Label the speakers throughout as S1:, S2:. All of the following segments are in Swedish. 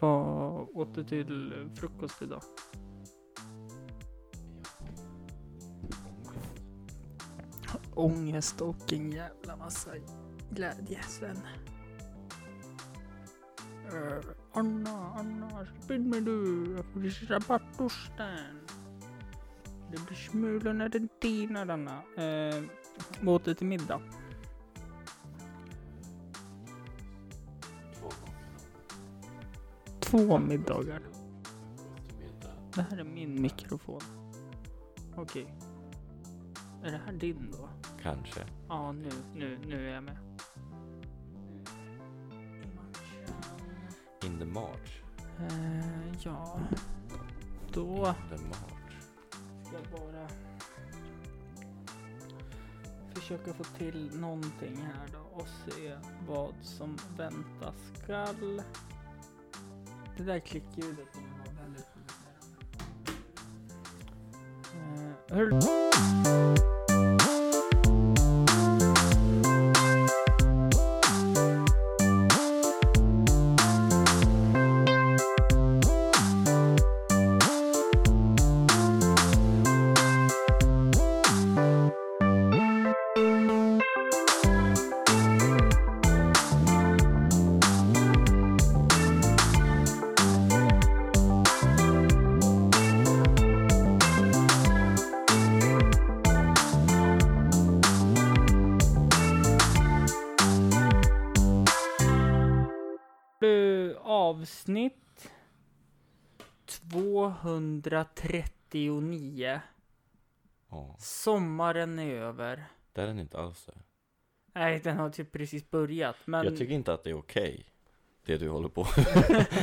S1: Vad åt du till eh, frukost idag? Ångest och en jävla massa glädje, Sven. Uh, eh, Anna, Anna, spinn mig du. Jag får rabattosten. Det blir smulor när den tinar, Anna. Uh, vad åt du till middag? Två middagar. Det här är min mikrofon. Okej. Är det här din då?
S2: Kanske.
S1: Ja, nu, nu, nu är jag med.
S2: In the March.
S1: Eh, ja, då
S2: In the March.
S1: ska jag bara försöka få till någonting här då och se vad som vänta skall. Det där klickljudet kommer vara väldigt provocerande. hur... avsnitt 239.
S2: Ja.
S1: Sommaren är över.
S2: Det är den inte alls det.
S1: Nej, den har typ precis börjat. Men
S2: Jag tycker inte att det är okej. Det du håller på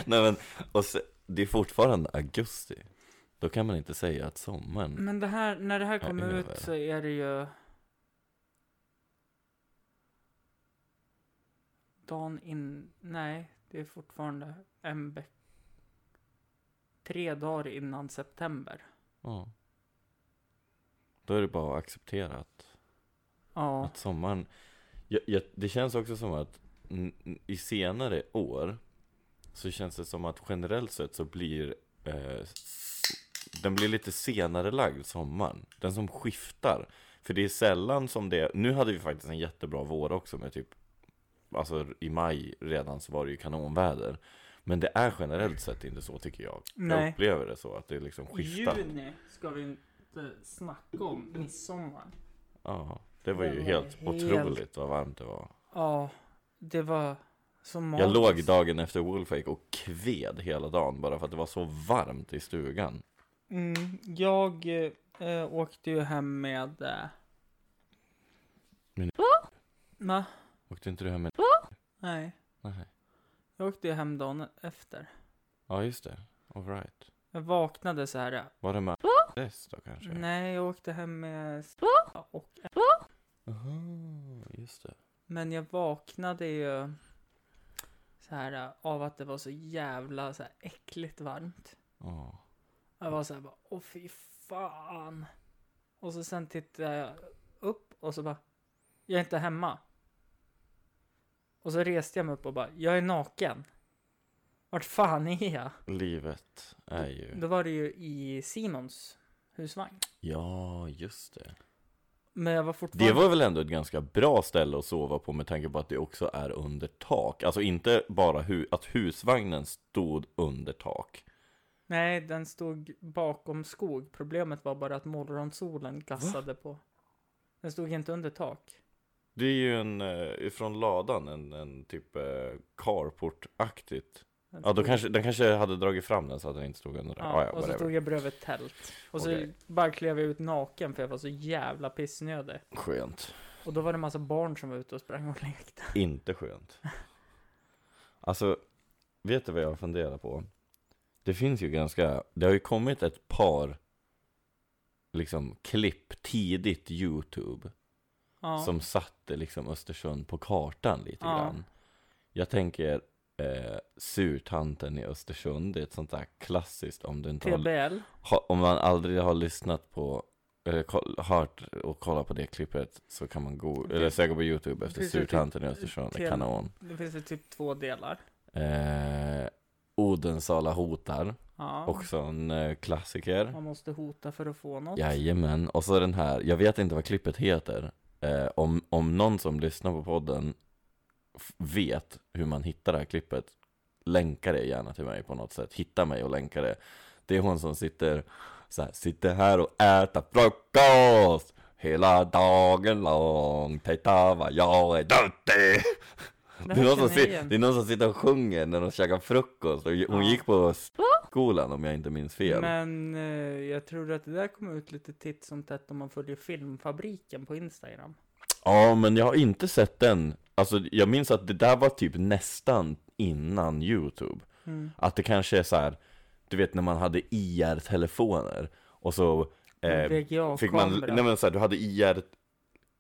S2: Nej men, och se, det är fortfarande augusti. Då kan man inte säga att sommaren
S1: Men det här, när det här kommer
S2: över.
S1: ut så är det ju dagen in, nej, det är fortfarande en tre dagar innan september.
S2: Ja. Då är det bara att acceptera att,
S1: Ja,
S2: att sommaren jag, jag, Det känns också som att i senare år Så känns det som att generellt sett så blir eh, Den blir lite senare lagd sommaren Den som skiftar För det är sällan som det Nu hade vi faktiskt en jättebra vår också med typ Alltså i maj redan så var det ju kanonväder Men det är generellt sett inte så tycker jag Jag
S1: Nej.
S2: upplever det så att det liksom skiftar
S1: juni ska vi inte snacka om midsommar.
S2: Ja, det var ju helt,
S1: helt-
S2: otroligt vad varmt det var.
S1: Ja, det var så
S2: Jag
S1: magiskt.
S2: låg dagen efter Wolfake och kved hela dagen bara för att det var så varmt i stugan.
S1: Mm, jag eh, åkte ju hem med... Eh...
S2: Men-
S1: Va?
S2: Åkte inte du hem med...
S1: Nej,
S2: Nej.
S1: jag åkte ju hem dagen efter.
S2: Ja, just det. Alright.
S1: Jag vaknade så här.
S2: Var det med dess då kanske?
S1: Nej, jag åkte hem med... Och,
S2: Aha, just det.
S1: men jag vaknade ju så här av att det var så jävla så här äckligt varmt.
S2: Ja.
S1: Jag var så här bara, åh fy fan. Och så sen tittade jag upp och så bara, jag är inte hemma. Och så reste jag mig upp och bara, jag är naken. Vart fan är jag?
S2: Livet är ju...
S1: Då var det ju i Simons husvagn.
S2: Ja, just det.
S1: Men jag var fortfarande...
S2: Det var väl ändå ett ganska bra ställe att sova på med tanke på att det också är under tak. Alltså inte bara hu- att husvagnen stod under tak.
S1: Nej, den stod bakom skog. Problemet var bara att morgonsolen gassade på. Den stod inte under tak.
S2: Det är ju en, eh, från ladan, en, en typ eh, carport-aktigt. Ja, då kanske, den kanske hade dragit fram den så att den inte stod under den.
S1: Ja,
S2: Ja, ja,
S1: och så
S2: whatever.
S1: stod jag bredvid ett tält. Och så bara klev jag ut naken för jag var så jävla pissnödig.
S2: Skönt.
S1: Och då var det massa barn som var ute och sprang och lekte.
S2: Inte skönt. Alltså, vet du vad jag funderar på? Det finns ju ganska, det har ju kommit ett par liksom klipp tidigt YouTube
S1: Ja.
S2: som satte liksom Östersund på kartan lite
S1: Ja.
S2: grann. Jag tänker eh, Surtanten i Östersund, det är ett sånt där klassiskt om du inte har om man aldrig har lyssnat på eller hört och kollat på det klippet så kan man gå, eller söka på youtube efter
S1: det
S2: Surtanten i Östersund, det är kanon
S1: Det finns det typ två delar.
S2: eh, Odensala hotar,
S1: Ja.
S2: också en eh, klassiker
S1: Man måste hota för att få något.
S2: Jajamän, och så den här, jag vet inte vad klippet heter eh, om, om någon som lyssnar på podden vet hur man hittar det här klippet Länka det gärna till mig på något sätt, hitta mig och länka det. Det är hon som sitter så här, sitter här och äter frukost Hela dagen lång, titta vad jag är duktig!
S1: Det
S2: är, någon som si- det är någon som sitter och sjunger när de käkar frukost och hon gick på skolan om jag inte minns fel
S1: Men eh, jag tror att det där kommer ut lite titt som tätt om man följer Filmfabriken på Instagram.
S2: Ja, men jag har inte sett den. Alltså, jag minns att det där var typ nästan innan YouTube.
S1: Mm.
S2: Att det kanske är så här, du vet när man hade IR-telefoner och så eh, fick man,
S1: VGA-kamera.
S2: nej men så här, du hade IR,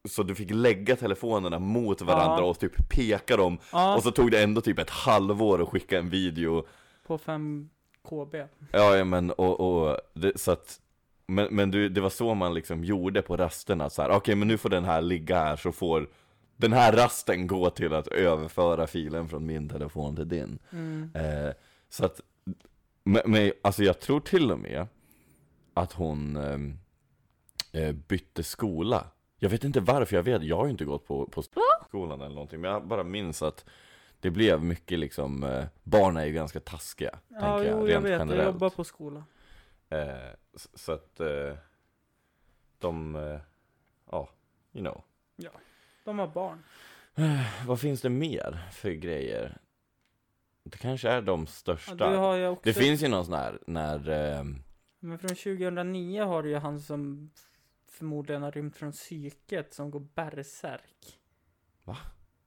S2: så du fick lägga telefonerna mot varandra
S1: Ja.
S2: och typ peka dem
S1: Ja,
S2: och så tog det ändå typ ett halvår att skicka en video
S1: på 5 KB.
S2: Ja, men och, och det, så att Men, men du, det var så man liksom gjorde på rasterna så här. okej men nu får den här ligga här så får Den här rasten gå till att överföra filen från min telefon till din
S1: Mm.
S2: eh, Så att men, men alltså jag tror till och med Att hon ehm, eh, bytte skola Jag vet inte varför, jag vet, jag har ju inte gått på, på skolan eller någonting Men jag bara minns att det blev mycket liksom, eh, barn är ju ganska taskiga,
S1: Ja,
S2: jag,
S1: jo, jag
S2: rent
S1: vet. Jag
S2: generellt.
S1: jobbar på skola.
S2: Eh, så, så att eh, de, eh, ja, you know.
S1: De har barn.
S2: Vad finns det mer för grejer? Det kanske är de
S1: Ja,
S2: största.
S1: har ju också...
S2: Det finns ju någon sån här, när, eh,
S1: Men från 2009 har du ju han som förmodligen har rymt från psyket som går bärsärk.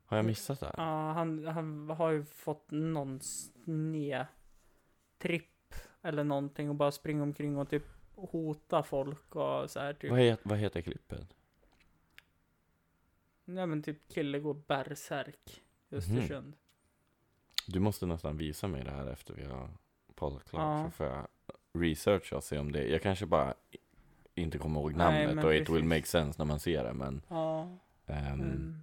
S2: har jag missat det här?
S1: Ja, han, han har ju fått någon sned tripp eller någonting och bara springa omkring och typ hota folk och så här typ.
S2: Vad, het, vad heter klippet?
S1: Nej men typ kille går bärsärk i
S2: Mhm.
S1: Östersund.
S2: Du måste nästan visa mig det här efter vi har poddat klart,
S1: Ja.
S2: så får jag researcha och se om det, jag kanske bara inte kommer ihåg
S1: Nej,
S2: namnet
S1: men
S2: och it will
S1: precis.
S2: make sense när man ser det, men
S1: Ja.
S2: ehm,
S1: Mm.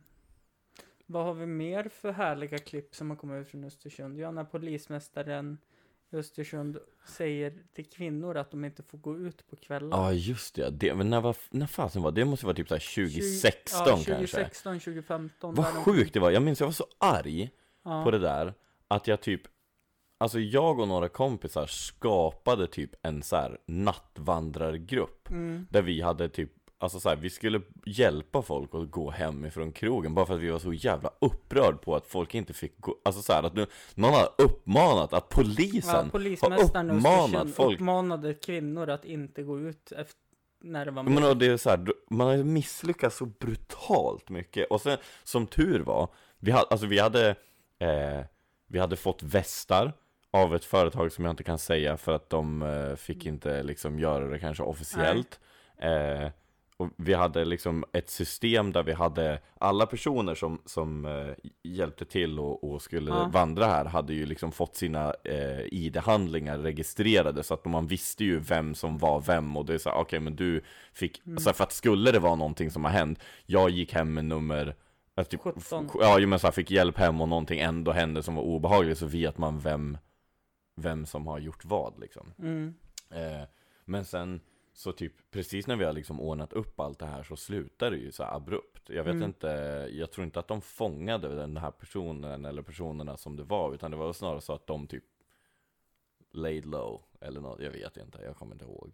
S1: Vad har vi mer för härliga klipp som har kommit ut från Östersund? Ja, när polismästaren i Östersund säger till kvinnor att de inte får gå ut på kvällar.
S2: Ja just det, det men när, var, när fasen var det? Det måste vara typ såhär 2016
S1: ja,
S2: kanske
S1: 2016, 2015.
S2: Vad sjukt det var, jag minns jag var så arg
S1: ja.
S2: på det där Att jag typ Alltså jag och några kompisar skapade typ en så här nattvandrargrupp
S1: Mm.
S2: Där vi hade typ Alltså så här, vi skulle hjälpa folk att gå hem ifrån krogen Bara för att vi var så jävla upprörd på att folk inte fick gå Alltså så här, att nu, någon har uppmanat att
S1: Ja,
S2: polisen
S1: polismästaren i
S2: uppmanat folk-
S1: uppmanade kvinnor att inte gå ut efter, när det var
S2: Men
S1: mörkt.
S2: och det är så här, man har misslyckats så brutalt mycket Och sen, som tur var Vi hade, alltså vi hade eh, Vi hade fått västar Av ett företag som jag inte kan säga för att de eh, fick inte liksom göra det kanske officiellt eh, Och vi hade liksom ett system där vi hade Alla personer som, som eh, hjälpte till och, och skulle
S1: Ja.
S2: vandra här Hade ju liksom fått sina eh, ID-handlingar registrerade Så att man visste ju vem som var vem Och det är så okej men du fick
S1: Mm.
S2: alltså för att skulle det vara någonting som har hänt Jag gick hem med nummer alltså typ,
S1: 17.
S2: Ja, men så här, fick hjälp hem och någonting ändå hände som var obehagligt Så vet man vem Vem som har gjort vad liksom
S1: Mm.
S2: Eh, men sen så typ precis när vi har liksom ordnat upp allt det här så slutar det ju så abrupt. Jag vet
S1: Mm.
S2: inte, jag tror inte att de fångade den här personen eller personerna som det var, utan det var snarare så att de typ laid low eller något, jag vet inte, jag kommer inte ihåg.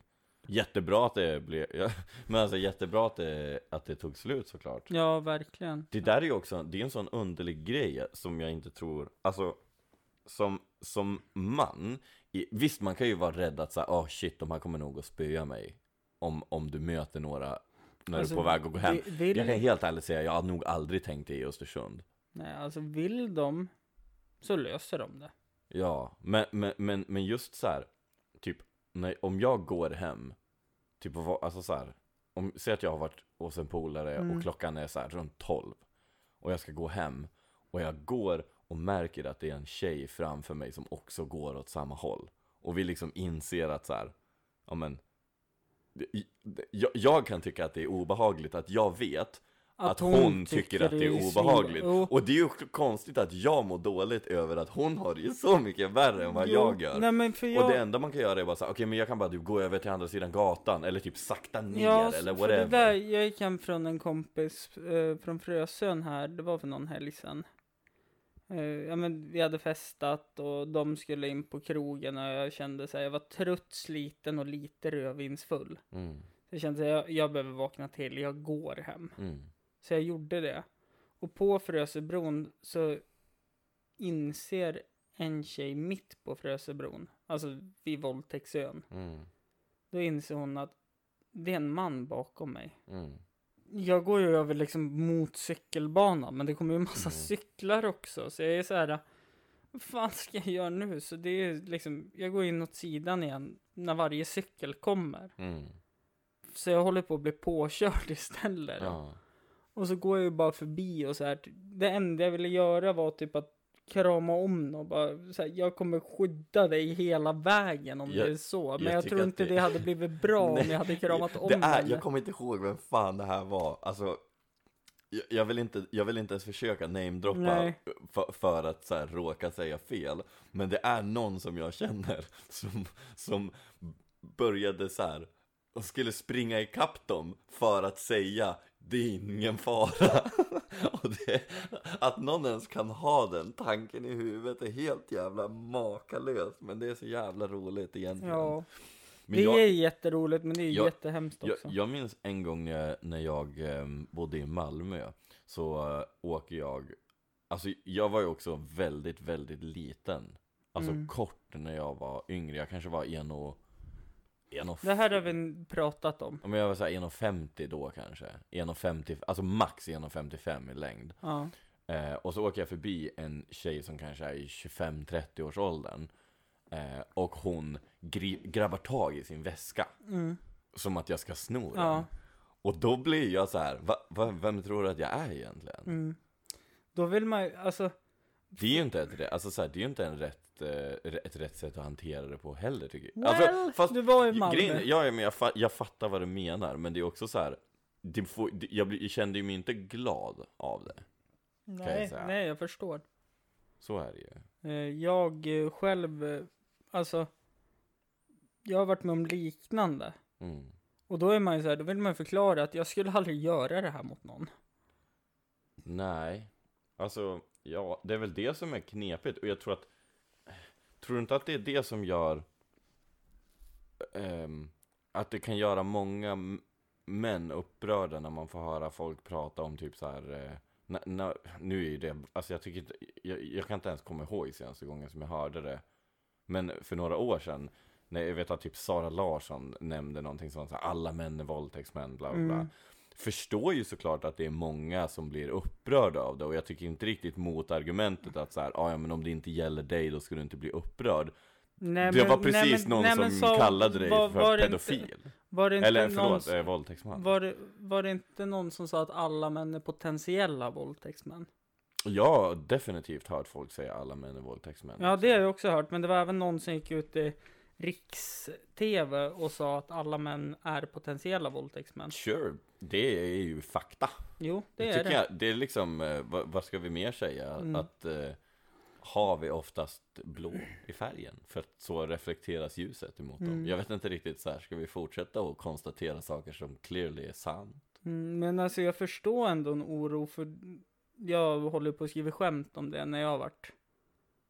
S2: Jättebra att det blev, ja, men alltså jättebra att det, att det tog slut såklart.
S1: Ja, verkligen.
S2: Det där är ju också, det är en sån underlig grej som jag inte tror, alltså som, som man, visst man kan ju vara rädd att säga, oh shit de här kommer nog att spöa mig Om, om du möter några när
S1: Alltså,
S2: du är på väg att gå hem
S1: vi- Vill,
S2: Jag kan helt ärligt säga, jag har nog aldrig tänkt det i Östersund
S1: Nej, alltså vill de så löser de det.
S2: Ja, men, men, men, men just så här, typ, när, om jag går hem Typ, alltså så här, om, säg att jag har varit hos en polare
S1: Mm.
S2: och klockan är så här runt 12 Och jag ska gå hem Och jag går och märker att det är en tjej framför mig som också går åt samma håll Och vi liksom inser att så här, ja men jag, jag kan tycka att det är obehagligt att jag vet att, hon, tycker, att det är obehagligt.
S1: Jo.
S2: Och det är ju konstigt att jag mår dåligt över att hon har det ju så mycket värre än vad
S1: Jo,
S2: jag gör.
S1: Nej, jag,
S2: Och det enda man kan göra är bara såhär, okej men jag kan bara typ gå över till andra sidan gatan eller typ sakta ner
S1: ja,
S2: eller
S1: för det
S2: whatever.
S1: där, jag gick hem från en kompis eh, från Frösön här, det var för någon helg sedan. Eh, ja men vi hade festat och de skulle in på krogen och jag kände så här, jag var trött, sliten och lite rödvinsfull.
S2: Mm,
S1: Så jag kände att jag, jag behöver vakna till, jag går hem.
S2: mm,
S1: Så jag gjorde det. Och på Frösebron så inser en tjej mitt på Frösebron, alltså vid våldtäktsön,
S2: mm,
S1: då inser hon att det är en man bakom mig.
S2: mm.
S1: Jag går ju över liksom mot cykelbanan, men det kommer ju massa
S2: Mm.
S1: cyklar också, så jag är så här. Vad fan ska jag göra nu? Så det är liksom, jag går in åt sidan igen när varje cykel kommer.
S2: Mm.
S1: Så jag håller på att bli påkörd istället.
S2: Ja.
S1: Och så går jag ju bara förbi och så här. Det enda jag ville göra var typ att krama om och bara så här, jag kommer skydda dig hela vägen om
S2: Jag-
S1: det är så. Men
S2: jag
S1: jag, tror inte
S2: det-
S1: det... hade blivit bra om jag hade kramat om
S2: det är,
S1: henne.
S2: Jag kommer inte ihåg vem fan det här var, alltså jag, jag, vill, inte, jag vill inte ens försöka namedroppa för, för att så här, råka säga fel Men det är någon som jag känner som, som började så här och skulle springa ikapp dem för att säga det är ingen fara. Och det, Att någon ens kan ha den tanken i huvudet är helt jävla makalöst. Men det är så jävla roligt egentligen.
S1: Ja,
S2: Men
S1: det
S2: jag-
S1: är jätteroligt men det är
S2: Jag-
S1: jättehemskt
S2: jag,
S1: också.
S2: jag minns en gång när jag, när jag ehm, bodde i Malmö Så uh, åker jag Alltså jag var ju också väldigt, väldigt liten. Alltså
S1: Mm.
S2: kort när jag var yngre. Jag kanske var en och, en och
S1: Det här har vi pratat om.
S2: Men jag var såhär 1,50 då kanske 1,50, alltså max 1,55 i längd
S1: Ja.
S2: eh, Och så åker jag förbi en tjej som kanske är i 25-30 års åldern eh, Och hon grabbar tag i sin väska
S1: Mm.
S2: Som att jag ska sno den
S1: Ja.
S2: Och då blir jag så här, va, va, vem tror du att jag är egentligen?
S1: Mm. Då vill man ju, alltså,
S2: Det är ju inte ett, alltså så här, det är inte en rätt, ett rätt sätt att hantera det på heller tycker jag.
S1: well,
S2: alltså, fast,
S1: du var i Malmö.
S2: grejen, ja, men jag, fa, jag fattar vad du menar, men det är också så här, det får, det, jag, jag kände ju mig inte glad av det. jag
S1: nej,
S2: säga.
S1: nej, jag förstår.
S2: Så är det ju.
S1: Eh, Jag eh, själv, eh, alltså, jag har varit med om liknande.
S2: Mm.
S1: Och då är man ju så här, då vill man ju förklara att jag skulle aldrig göra det här mot någon.
S2: Nej, alltså, ja, det är väl det som är knepigt, och jag tror att, tror du inte att det är det som gör, um, att det kan göra många män upprörda när man får höra folk prata om typ så här, uh, na, na, nu är ju det, alltså jag tycker inte, jag, jag kan inte ens komma ihåg senaste gången som jag hörde det, men för några år sedan, när jag vet att typ Sara Larsson nämnde någonting som var så här, alla män är våldtäktsmän, bla bla bla.
S1: Mm.
S2: Förstår ju såklart att det är många som blir upprörda av det och jag tycker inte riktigt mot argumentet att så här, "Ah, ja men om det inte gäller dig då ska du inte bli upprörd.
S1: Nej,
S2: det
S1: men-
S2: var
S1: nej,
S2: precis
S1: men-
S2: någon
S1: nej,
S2: som
S1: så-
S2: kallade dig
S1: var-
S2: för
S1: var
S2: pedofil.
S1: Inte, var det inte
S2: Eller
S1: någon,
S2: förlåt, eh, våldtäktsman.
S1: var, det, var det inte någon som sa att alla män är potentiella våldtäktsmän?
S2: Jag har definitivt hört folk säga alla män är våldtäktsmän.
S1: Ja, det har jag också hört, men det var även någon som gick ut i Riks-TV och sa att alla män är potentiella våldtäktsmän.
S2: Sure, det är ju fakta.
S1: Jo, det
S2: Det
S1: är det.
S2: jag, det är liksom, eh, vad, vad ska vi mer säga?
S1: Mm.
S2: Att eh, hav är oftast blå i färgen, för att så reflekteras ljuset emot dem.
S1: Mm.
S2: Jag vet inte riktigt så här, ska vi fortsätta och konstatera saker som clearly är sant?
S1: Mm, men alltså jag förstår ändå en oro för jag håller på att skriva skämt om det när jag har varit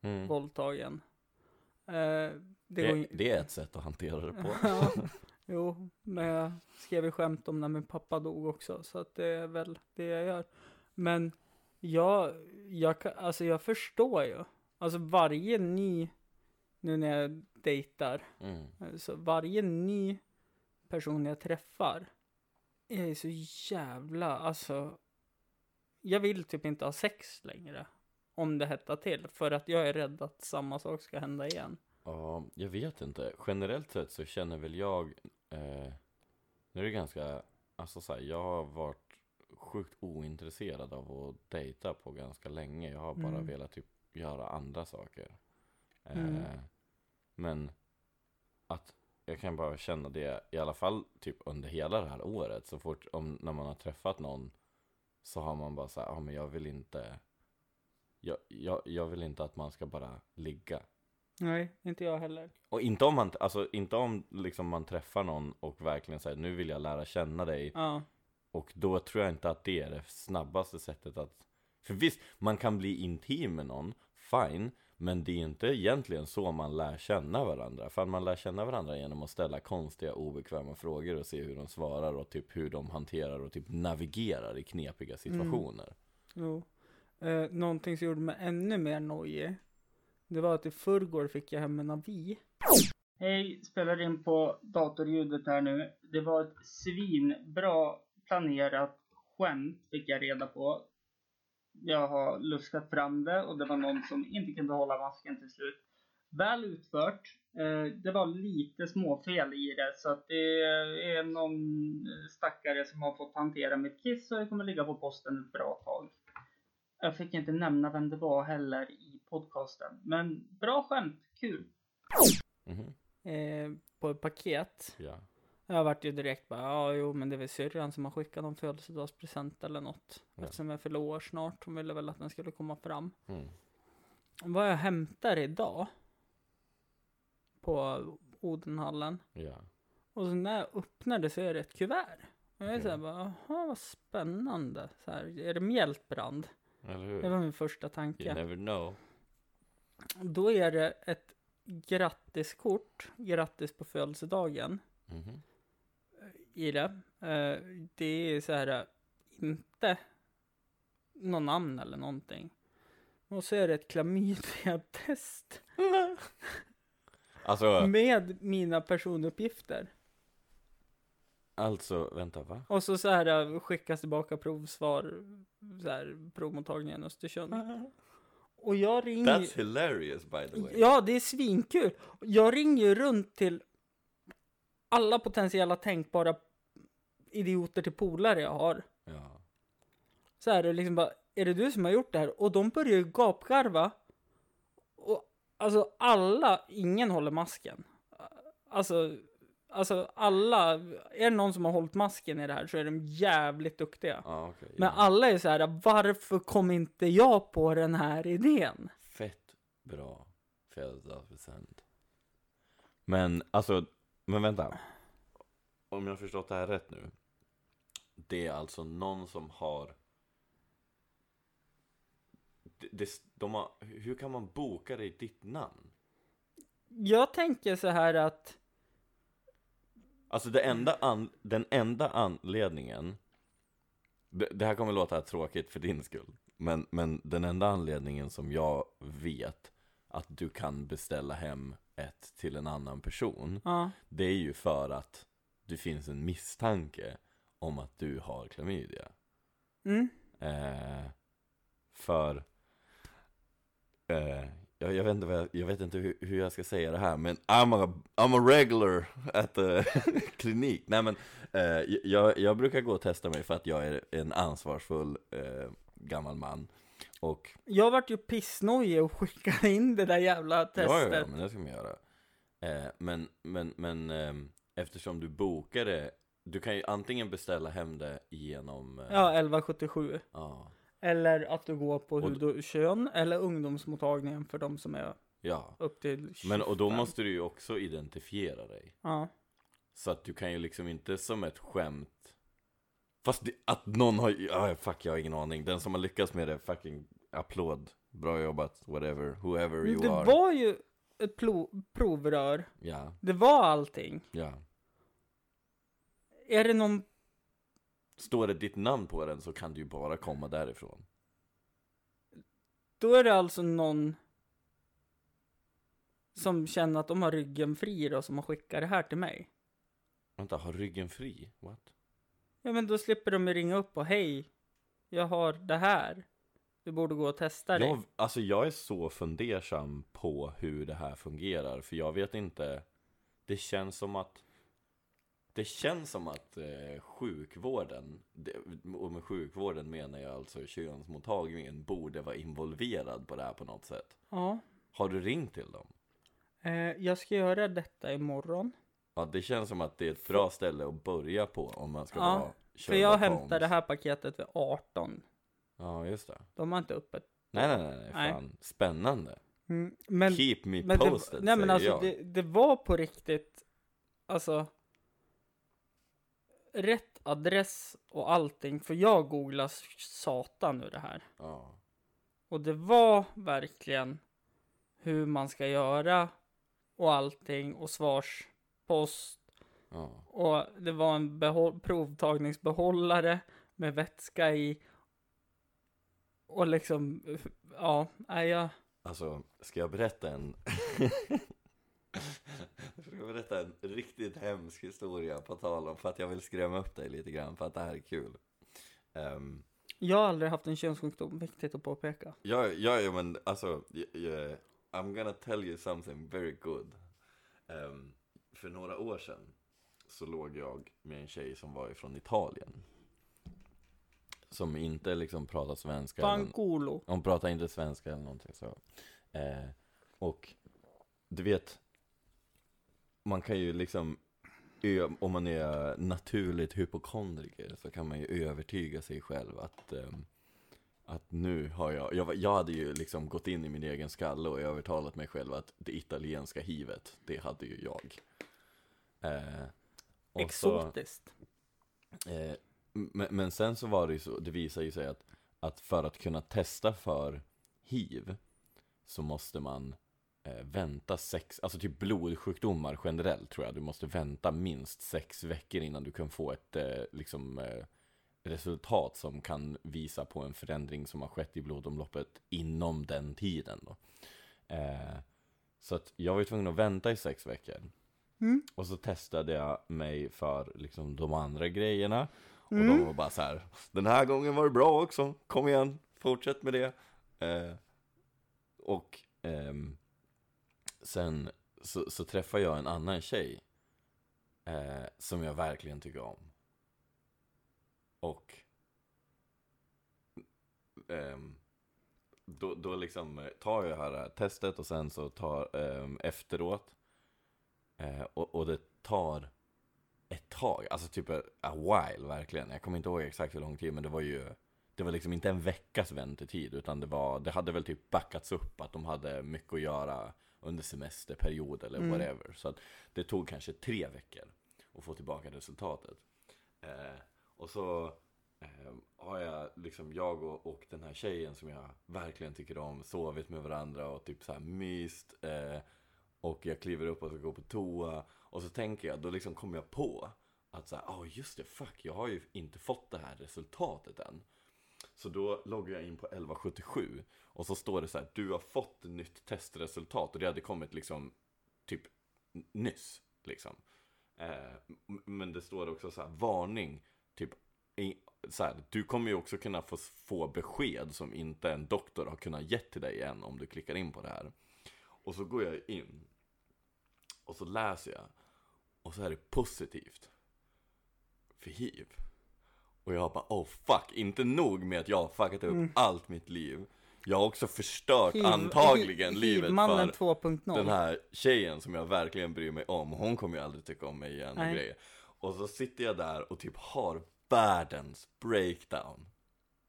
S2: Mm.
S1: våldtagen. Eh, det
S2: Det,
S1: går
S2: det är ett sätt att hantera det på.
S1: jo, men jag skrev ju skämt om när min pappa dog också, så att det är väl det jag gör. Men jag, jag, alltså jag förstår ju. Alltså varje ny, nu när jag dejtar,
S2: Mm.
S1: så varje ny person jag träffar är så jävla, alltså, jag vill typ inte ha sex längre. Om det hettar till, för att jag är rädd att samma sak ska hända igen.
S2: Ja, jag vet inte. Generellt sett så känner väl jag, eh, nu är det ganska, alltså så här, jag har varit sjukt ointresserad av att dejta på ganska länge. Jag har bara
S1: Mm.
S2: velat typ göra andra saker. Eh,
S1: Mm.
S2: Men att jag kan bara känna det, i alla fall typ under hela det här året, så fort om, när man har träffat någon så har man bara så här, ja men jag vill inte jag, jag, jag vill inte att man ska bara ligga.
S1: Nej, inte jag heller.
S2: Och inte om man, alltså inte om liksom man träffar någon och verkligen säger nu vill jag lära känna dig
S1: Ja.
S2: och då tror jag inte att det är det snabbaste sättet att För visst, man kan bli intim med någon, fine Men det är inte egentligen så man lär känna varandra För man lär känna varandra genom att ställa konstiga obekväma frågor och se hur de svarar och typ hur de hanterar och typ navigerar i knepiga situationer
S1: Jo. Eh, någonting som gjorde mig ännu mer nojig. Det var att i förrgår fick jag hem en avi. Hej, spelar in på datorljudet här nu. Det var ett svinbra planerat skämt fick jag reda på. Jag har luskat fram det och det var någon som inte kunde hålla masken till slut. Väl utfört. Eh, det var lite småfel i det så att det är någon stackare som har fått hantera mitt kiss och det kommer ligga på posten ett bra tag. Jag fick inte nämna vem det var heller i podcasten. Men bra skämt, kul.
S2: Mhm,
S1: Eh, på ett paket.
S2: Ja,
S1: Jag vart ju direkt bara, ja jo men det är väl syrran som har skickat någon födelsedagspresent eller något.
S2: Ja.
S1: Eftersom jag fyller år snart. Hon ville väl att den skulle komma fram.
S2: mm.
S1: Vad jag hämtar idag. På Odenhallen.
S2: ja
S1: Och så när jag öppnar det så är det ett kuvert. Och jag är såhär bara, jaha vad spännande. Så här, är det mjältbrand?
S2: Eller
S1: Det var min första
S2: You
S1: tanke.
S2: never know
S1: Då är det ett grattiskort, grattis på födelsedagen
S2: Mhm.
S1: i det. Det är så här, eh, inte någon namn eller någonting. Och så är det ett klamydia-test
S2: Alltså,
S1: med mina personuppgifter.
S2: alltså, vänta va?
S1: Och så så här eh, skickas tillbaka provsvar, så här provmottagningen Östersund. Och jag ringer
S2: That's hilarious by the way
S1: Ja, det är svinkul. Jag ringer ju runt till alla potentiella tänkbara idioter till polare jag har.
S2: Ja,
S1: Så här, och liksom bara, är det du som har gjort det här? Och de börjar ju gapgarva. Och alltså alla, ingen håller masken. Alltså, alltså alla, är det någon som har hållit masken i det här så är de jävligt duktiga.
S2: ja okej
S1: Men
S2: ja.
S1: alla är så här, varför kom inte jag på den här idén?
S2: Fett bra födelsedagspresent. Men alltså, men vänta. Om jag har förstått det här rätt nu. Det är alltså någon som har det, det, de har, hur kan man boka det i ditt namn?
S1: Jag tänker så här att
S2: Alltså det enda an, den enda anledningen det, det här kommer låta tråkigt för din skull men, men den enda anledningen som jag vet att du kan beställa hem ett till en annan person
S1: Ja,
S2: Det är ju för att det finns en misstanke om att du har klamydia
S1: mm.
S2: eh, För eh, jag, jag vet inte, jag, jag vet inte hur, hur jag ska säga det här men I'm a, I'm a regular at the klinik Nej men eh, jag, jag brukar gå och testa mig för att jag är en ansvarsfull eh, gammal man Och
S1: Jag vart ju pissnojig och skickade in det där jävla
S2: Ja, ja,
S1: testet.
S2: ja, men det ska man göra. Eh, men men, men ehm, eftersom du bokade, du kan ju antingen beställa hem det genom... eh,
S1: Ja, 1177.
S2: ja.
S1: Eller att du går på hud och kön, eller ungdomsmottagningen för de som är
S2: Ja,
S1: upp till 25.
S2: men och då måste du ju också identifiera dig.
S1: Ja.
S2: Så att du kan ju liksom inte som ett skämt Fast det, att någon har, ja fuck jag har ingen aning Den som har lyckats med det, fucking applåd Bra jobbat, whatever, whoever you
S1: Det
S2: are
S1: var ju ett provrör.
S2: Ja,
S1: Det var allting.
S2: ja
S1: Är det någon...
S2: Står det ditt namn på den så kan du ju bara komma därifrån
S1: Då är det alltså någon som känner att de har ryggen fri då, som har skickat det här till mig.
S2: Vänta, har ryggen fri? What?
S1: Ja, men då slipper de ju ringa upp och hej, jag har det här. Du borde gå och testa det.
S2: Jag, alltså jag är så fundersam på hur det här fungerar För jag vet inte Det känns som att Det känns som att eh, sjukvården det, Och med sjukvården menar jag alltså könsmottagningen Borde vara involverad på det här på något sätt
S1: Ja.
S2: Har du ringt till dem?
S1: Eh, jag ska göra detta imorgon.
S2: Ja det känns som att det är ett bra ställe att börja på Om man ska
S1: Ja.
S2: vara
S1: För jag hämtar det här paketet vid 18.
S2: Ja, just det.
S1: De har inte öppet.
S2: Nej, nej, nej, nej,
S1: Nej.
S2: fan. Spännande.
S1: Mm, men
S2: Keep me
S1: men
S2: posted,
S1: det, nej men alltså
S2: jag.
S1: det, det var på riktigt, alltså rätt adress och allting. För jag googlar satan ur det här.
S2: Ja.
S1: Och det var verkligen hur man ska göra och allting och svarspost.
S2: Ja.
S1: Och det var en behåll, provtagningsbehållare med vätska i. Och liksom, ja, nej, jag,
S2: Alltså, ska jag berätta en... ska jag berätta en riktigt hemsk historia på tal om, för att jag vill skrämma upp dig lite grann, för att det här är kul. Um,
S1: jag har aldrig haft en könssjukdom, viktigt att påpeka.
S2: ja, ja, ja, men alltså, jag, I'm gonna tell you something very good. Ehm, för några år sedan så låg jag med en tjej som var ifrån Italien. Som inte liksom pratar svenska.
S1: Fanculo.
S2: Hon pratar inte svenska eller någonting så. Eh, och du vet, man kan ju liksom, om man är naturligt hypokondriker så kan man ju övertyga sig själv att, ehm, att nu har jag, jag, jag hade ju liksom gått in i min egen skalle och övertalat mig själv att det italienska hivet, det hade ju jag. Eh, och så-
S1: Exotiskt.
S2: Eh, men, men sen så var det ju så, det visar ju sig att, att för att kunna testa för hiv så måste man vänta sex, alltså typ blodsjukdomar generellt tror jag, du måste vänta minst sex veckor innan du kan få ett eh, liksom eh, resultat som kan visa på en förändring som har skett i blodomloppet inom den tiden då. Eh, så att jag var tvungen att vänta i sex veckor.
S1: Mm.
S2: Och så testade jag mig för liksom de andra grejerna. Och
S1: Mm.
S2: de var bara så här. Den här gången var det bra också. Kom igen, fortsätt med det. Eh, och ehm, sen så, så träffar jag en annan tjej. Eh, som jag verkligen tycker om. Och eh, då, då liksom tar jag det här testet och sen så tar eh, efteråt Eh, och, och det tar ett tag, alltså typ a, a while verkligen. Jag kommer inte ihåg exakt hur lång tid, men det var ju Det var liksom inte en veckas väntetid, utan det var Det hade väl typ backats upp att de hade mycket att göra under semesterperiod eller
S1: Mm.
S2: whatever. Så att det tog kanske tre veckor att få tillbaka resultatet. Eh, och så eh, har jag liksom, jag och, och den här tjejen som jag verkligen tycker om, sovit med varandra och typ så här myst. Eh, och jag kliver upp och ska gå på toa. Och så tänker jag, då liksom kommer jag på att så här, oh, just det, fuck, jag har ju inte fått det här resultatet än. Så då loggar jag in på 1177 och så står det så här, du har fått nytt testresultat och det hade kommit liksom typ nyss liksom. Eh, men det står också så här, varning, typ så här, du kommer ju också kunna få, få besked som inte en doktor har kunnat ge till dig än om du klickar in på det här. Och så går jag in och så läser jag och så är det positivt för hiv. Och jag bara oh fuck, inte nog med att jag har fuckat upp allt mitt liv. Jag har också förstört
S1: Hiv-
S2: antagligen
S1: hiv-
S2: livet för
S1: 2.0.
S2: den här tjejen som jag verkligen bryr mig om. Hon kommer ju aldrig tycka om mig igen och
S1: Nej.
S2: grejer. Och så sitter jag där och typ har världens breakdown.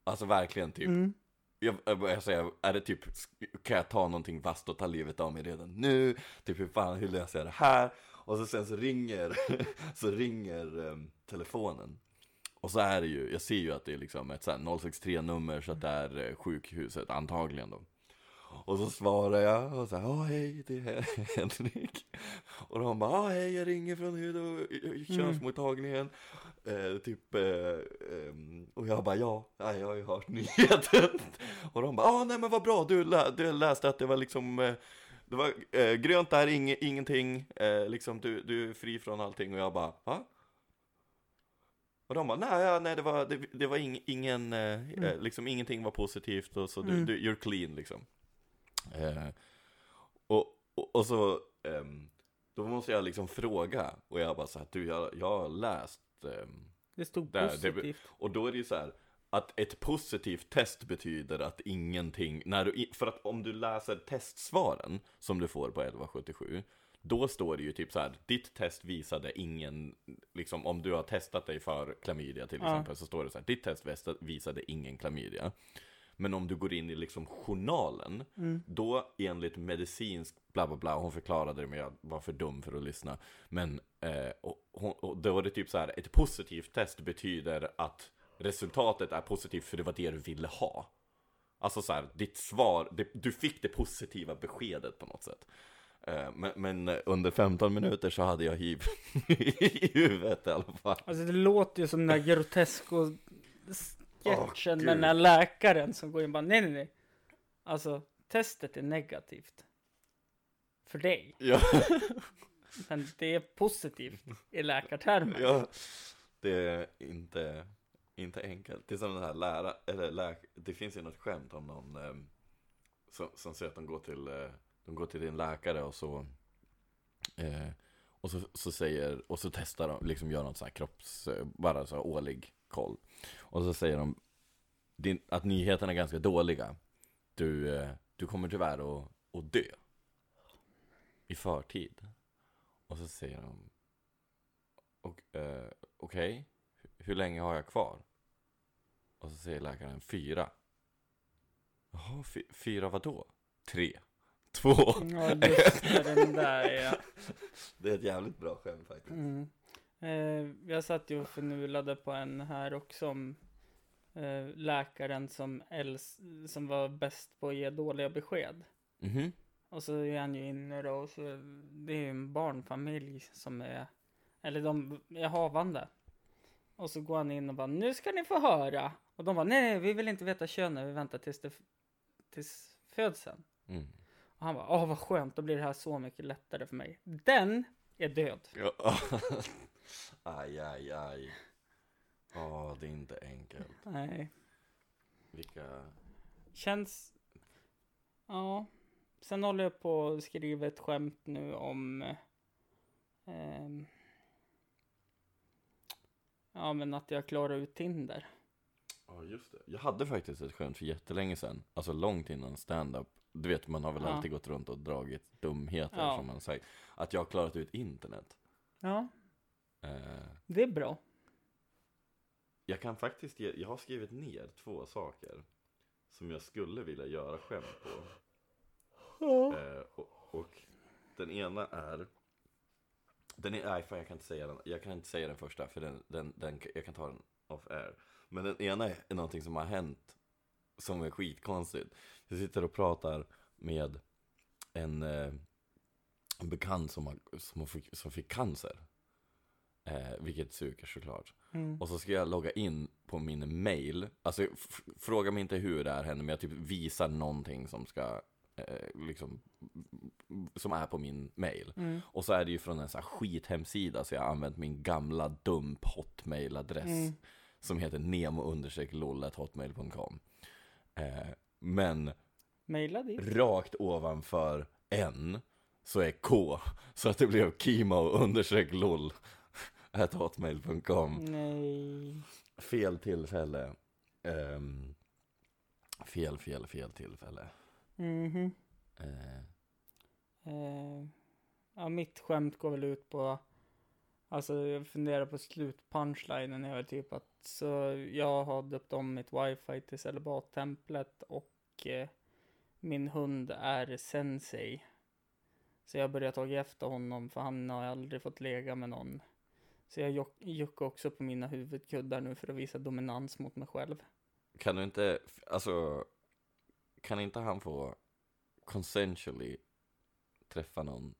S2: Alltså verkligen typ.
S1: Mm.
S2: Jag, jag säga, är det typ, kan jag ta någonting vasst och ta livet av mig redan nu? Typ hur fan, hur löser jag det här? Och så sen så ringer, så ringer em, telefonen. Och så är det ju, jag ser ju att det är liksom ett så här 063-nummer så att det är eh, sjukhuset antagligen då. Och så svarar jag och så här, åh hej, det är Henrik. Och de bara, åh hej, jag ringer från hud och könsmottagningen. Eh, typ, eh, ehm, och jag bara, ja, nej, jag har ju hört nyheten. Och de bara, ah, nej men vad bra, du, lä du läste att det var liksom, eh, det var eh, grönt där, ing ingenting, eh, liksom du, du är fri från allting. Och jag bara, va? Och de bara, nej, nej det var, det, det var ing, ingen, eh, eh, liksom ingenting var positivt och så du,
S1: Mm.
S2: du, you're clean liksom. Eh, och, och, och så, ehm, då måste jag liksom fråga, och jag bara så här, du jag, jag har läst, ehm,
S1: Det stod
S2: Där, det-
S1: positivt.
S2: och då är det ju så här, att ett positivt test betyder att ingenting, när du, för att om du läser testsvaren som du får på 1177, Då står det ju typ så här, ditt test visade ingen, liksom om du har testat dig för klamydia till
S1: Ja.
S2: exempel, så står det så här, ditt test visade ingen klamydia. Men om du går in i liksom journalen,
S1: Mm.
S2: då enligt medicinsk bla bla bla, hon förklarade det men jag var för dum för att lyssna. Men eh, och, och då var det typ så här, ett positivt test betyder att resultatet är positivt för det var det du ville ha. Alltså så här, ditt svar, det, du fick det positiva beskedet på något sätt. Eh, men, men under 15 minuter så hade jag hiv i huvudet i alla fall.
S1: Alltså det låter ju som den där grotesko sketchen
S2: Åh,
S1: med den där läkaren som går in och bara nej nej nej. Alltså testet är negativt. För dig.
S2: Ja,
S1: Men det är positivt i läkartermer.
S2: ja, det är inte, inte enkelt. Det är som den här lära, eller läk, det finns ju något skämt om någon eh, som, som säger att de går till, eh, de går till din läkare och så eh, och så, så säger, och så testar de, liksom gör något sån här kropps, bara så här årlig koll. Och så säger de din, att nyheterna är ganska dåliga. Du, eh, du kommer tyvärr att, att dö. I förtid. Och så säger de och, eh, Okej, hur länge har jag kvar? Och så säger läkaren fyra. Jaha, fyra vadå? Tre. Två.
S1: Ja, just det, den där ja.
S2: Det är ett jävligt bra skämt faktiskt.
S1: Mm. Eh, jag satt ju och förnulade på en här också om eh, läkaren som, äls- som var bäst på att ge dåliga besked.
S2: Mhm.
S1: Och så är han ju inne då och så det är ju en barnfamilj som är, eller de är havande. Och så går han in och bara, nu ska ni få höra. Och de bara, nej, nej vi vill inte veta könet, vi väntar tills det, tills födseln.
S2: Mm.
S1: Och han bara, åh vad skönt, då blir det här så mycket lättare för mig. Den är död.
S2: Ja. aj, aj, aj. Åh, det är inte enkelt.
S1: Nej.
S2: Vilka...
S1: Känns... Ja. Sen håller jag på att skriva ett skämt nu om... eh, ja, men att jag klarar ut Tinder.
S2: Ja, just det. Jag hade faktiskt ett skämt för jättelänge sedan. Alltså långt innan stand-up. Du vet, man har väl
S1: Ja.
S2: alltid gått runt och dragit dumheter
S1: Ja.
S2: som man sagt. Att jag har klarat ut internet.
S1: Ja,
S2: Eh,
S1: det är bra.
S2: jag kan faktiskt ge, jag har skrivit ner två saker. Som jag skulle vilja göra skämt på. Eh, och, och den ena är den är, nej fan jag kan inte säga den, jag kan inte säga den första för den, den, den, jag kan ta den off air. Men den ena är någonting som har hänt som är skitkonstigt. Jag sitter och pratar med en, eh, bekant som, har, som, fick, som fick cancer. Eh, vilket suger såklart.
S1: Mm.
S2: Och så ska jag logga in på min mail. Alltså fråga mig inte hur det här händer, men jag typ visar någonting som ska eh, liksom som är på min mail.
S1: Mm.
S2: Och så är det ju från en sån här skithemsida så jag har använt min gamla dump hotmail-adress
S1: Mm.
S2: som heter nemo-loll.hotmail.com. Eh, men rakt ovanför n så är k så att det blev kimo understreck loll at hotmail.com.
S1: Nej.
S2: Fel tillfälle. Ehm, fel, fel, fel tillfälle.
S1: Mhm.
S2: Eh,
S1: Eh, ja, mitt skämt går väl ut på, alltså jag funderar på slutpunchlinen är väl typ att så jag har döpt om mitt wifi till celibattemplet och eh, min hund är sensei. Så jag börjar ta efter honom för han har aldrig fått lägga med någon. Så jag juckar också på mina huvudkuddar nu för att visa dominans mot mig själv.
S2: kan du inte, alltså, kan inte han få consensually träffa någon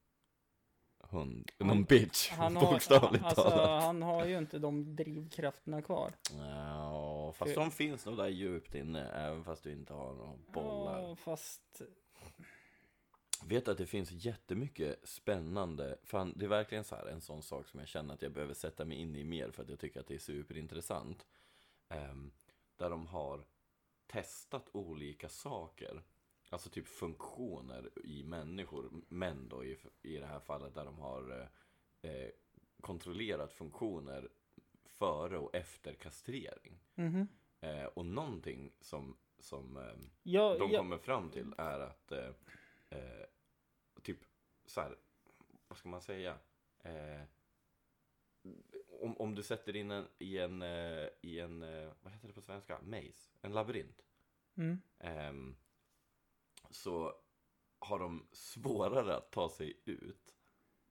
S2: hund,
S1: Han-
S2: någon bitch,
S1: Han har,
S2: bokstavligt
S1: alltså,
S2: talat?
S1: han har ju inte de drivkrafterna kvar.
S2: Ja, fast
S1: För-
S2: de finns nog där djupt inne, även fast du inte har några bollar.
S1: Ja, fast
S2: Vet att det finns jättemycket spännande, fan det är verkligen så här en sån sak som jag känner att jag behöver sätta mig in i mer för att jag tycker att det är superintressant. Ehm, där de har testat olika saker, alltså typ funktioner i människor, män då i, i det här fallet där de har eh, eh, kontrollerat funktioner före och efter kastrering.
S1: mhm.
S2: Eh, och någonting som, som ehm,
S1: Jag,
S2: de
S1: jag,
S2: kommer fram till är att eh, eh, typ så här, vad ska man säga? Eh, om, om du sätter in en i en, eh, i en eh, vad heter det på svenska? Maze? En labyrint.
S1: Mm.
S2: Så har de svårare att ta sig ut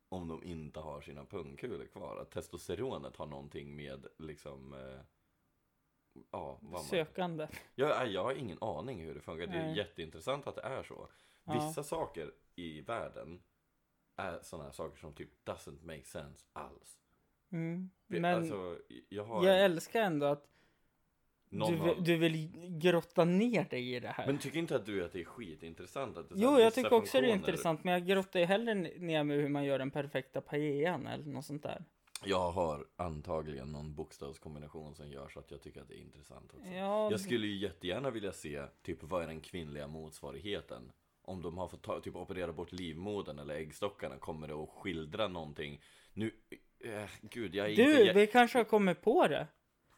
S2: om de inte har sina pungkulor kvar. Att testosteronet har någonting med liksom eh, Ja, vad man...
S1: Sökande.
S2: jag, jag har ingen aning hur det funkar. Det är
S1: Nej.
S2: jätteintressant att det är så.
S1: Ja.
S2: Vissa saker i världen är sådana saker som typ doesn't make sense alls.
S1: Mm. Men
S2: alltså, jag har
S1: jag älskar ändå att
S2: någon
S1: du,
S2: av...
S1: vill- du vill grotta ner dig i det här.
S2: Men tycker inte att du att det är skitintressant? Att det är
S1: Jo, jag tycker också det är intressant, men jag grottar ju hellre ner med hur man gör den perfekta paellan eller något sånt där.
S2: Jag har antagligen någon bokstavskombination som gör så att jag tycker att det är intressant också.
S1: Ja,
S2: Jag skulle ju jättegärna vilja se, typ vad är den kvinnliga motsvarigheten? Om de har fått ta, typ operera bort livmodern eller äggstockarna, kommer det att skildra någonting? Nu, eh, gud jag är inte...
S1: du, vi kanske har kommit på det.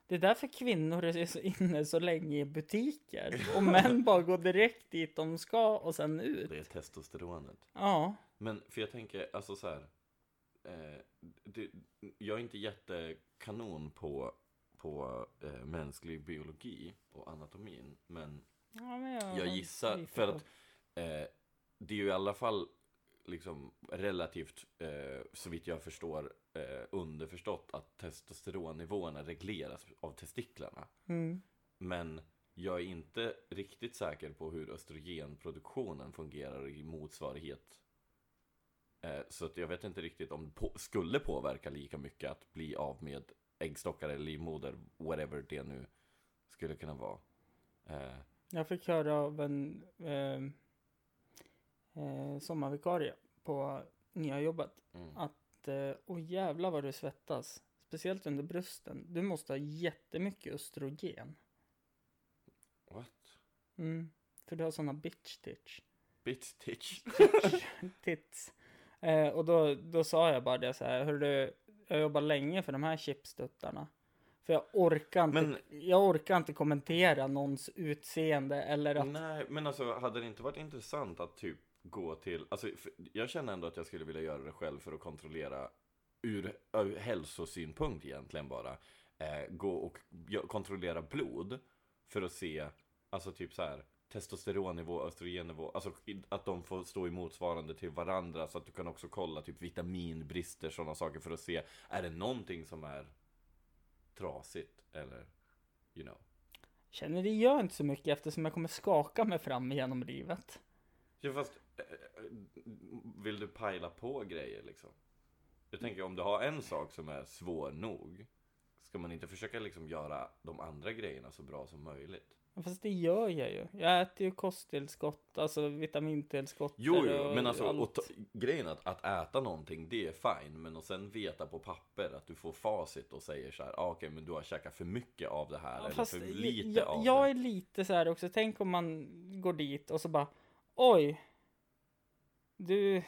S1: Det är därför kvinnor är så inne så länge i butiker. Och män bara går direkt dit de ska och sen ut.
S2: Det är testosteronet.
S1: Ja,
S2: Men, för jag tänker, alltså så här. Eh, det, jag är inte jättekanon på, på eh, mänsklig biologi och anatomin. Men
S1: ja men jag,
S2: jag gissar, för att eh, det är ju i alla fall liksom relativt, eh, så vitt jag förstår, eh, underförstått att testosteronnivåerna regleras av testiklarna.
S1: Mm.
S2: Men jag är inte riktigt säker på hur östrogenproduktionen fungerar i motsvarighet. Eh, Så att jag vet inte riktigt om det på, skulle påverka lika mycket att bli av med äggstockar eller livmoder, whatever det nu skulle kunna vara. Eh,
S1: Jag fick höra av en eh, eh, sommarvikarie på nya jobbet
S2: mm.
S1: att eh, åh jävlar vad du svettas. Speciellt under brösten. Du måste ha jättemycket östrogen.
S2: What?
S1: Mm. För du har sådana bitch tits.
S2: Bitch titch.
S1: tits. Eh, och då, då sa jag bara det så här, hörru, jag jobbar länge för de här chipstuttarna. För jag orkar inte,
S2: Men-
S1: jag orkar inte kommentera någons utseende eller att,
S2: Nej, men alltså hade det inte varit intressant att typ gå till, alltså jag känner ändå att jag skulle vilja göra det själv för att kontrollera ur, ur hälsosynpunkt egentligen bara. Eh, gå och kontrollera blod för att se, alltså typ så här testosteronnivå, östrogennivå, alltså att de får stå i motsvarande till varandra så att du kan också kolla typ vitaminbrister, sådana saker för att se, är det någonting som är trasigt eller, you know.
S1: känner det gör inte så mycket eftersom jag kommer skaka mig fram genom livet.
S2: Ja fast, vill du pajla på grejer liksom? Jag tänker om du har en sak som är svår nog Ska man inte försöka liksom göra de andra grejerna så bra som möjligt?
S1: Fast det gör jag ju. Jag äter ju kosttillskott, alltså vitamintillskott.
S2: Jo, jo, men alltså
S1: allt.
S2: grejen att, att äta någonting, det är fine Men att sen veta på papper att du får facit och säger så här, ah, okej men du har käkat för mycket av det här
S1: Ja,
S2: eller för
S1: jag-
S2: lite
S1: jag,
S2: av
S1: jag
S2: det
S1: är lite så här också, tänk om man går dit och så bara Oj Du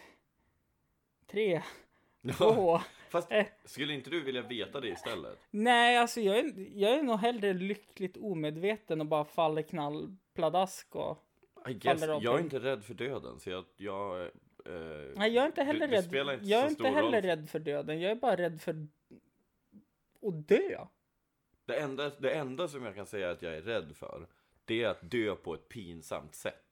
S1: Tre Två.
S2: Fast
S1: eh.
S2: skulle inte du vilja veta det istället?
S1: Nej alltså jag är, jag är nog hellre lyckligt omedveten och bara faller knallpladask och
S2: I guess,
S1: Faller
S2: jag är inte rädd för döden så jag, jag eh,
S1: Nej jag är inte heller
S2: det, det
S1: rädd
S2: inte
S1: Jag är inte heller
S2: roll.
S1: rädd för döden, jag är bara rädd för att dö.
S2: Det enda, det enda som jag kan säga att jag är rädd för Det är att dö på ett pinsamt sätt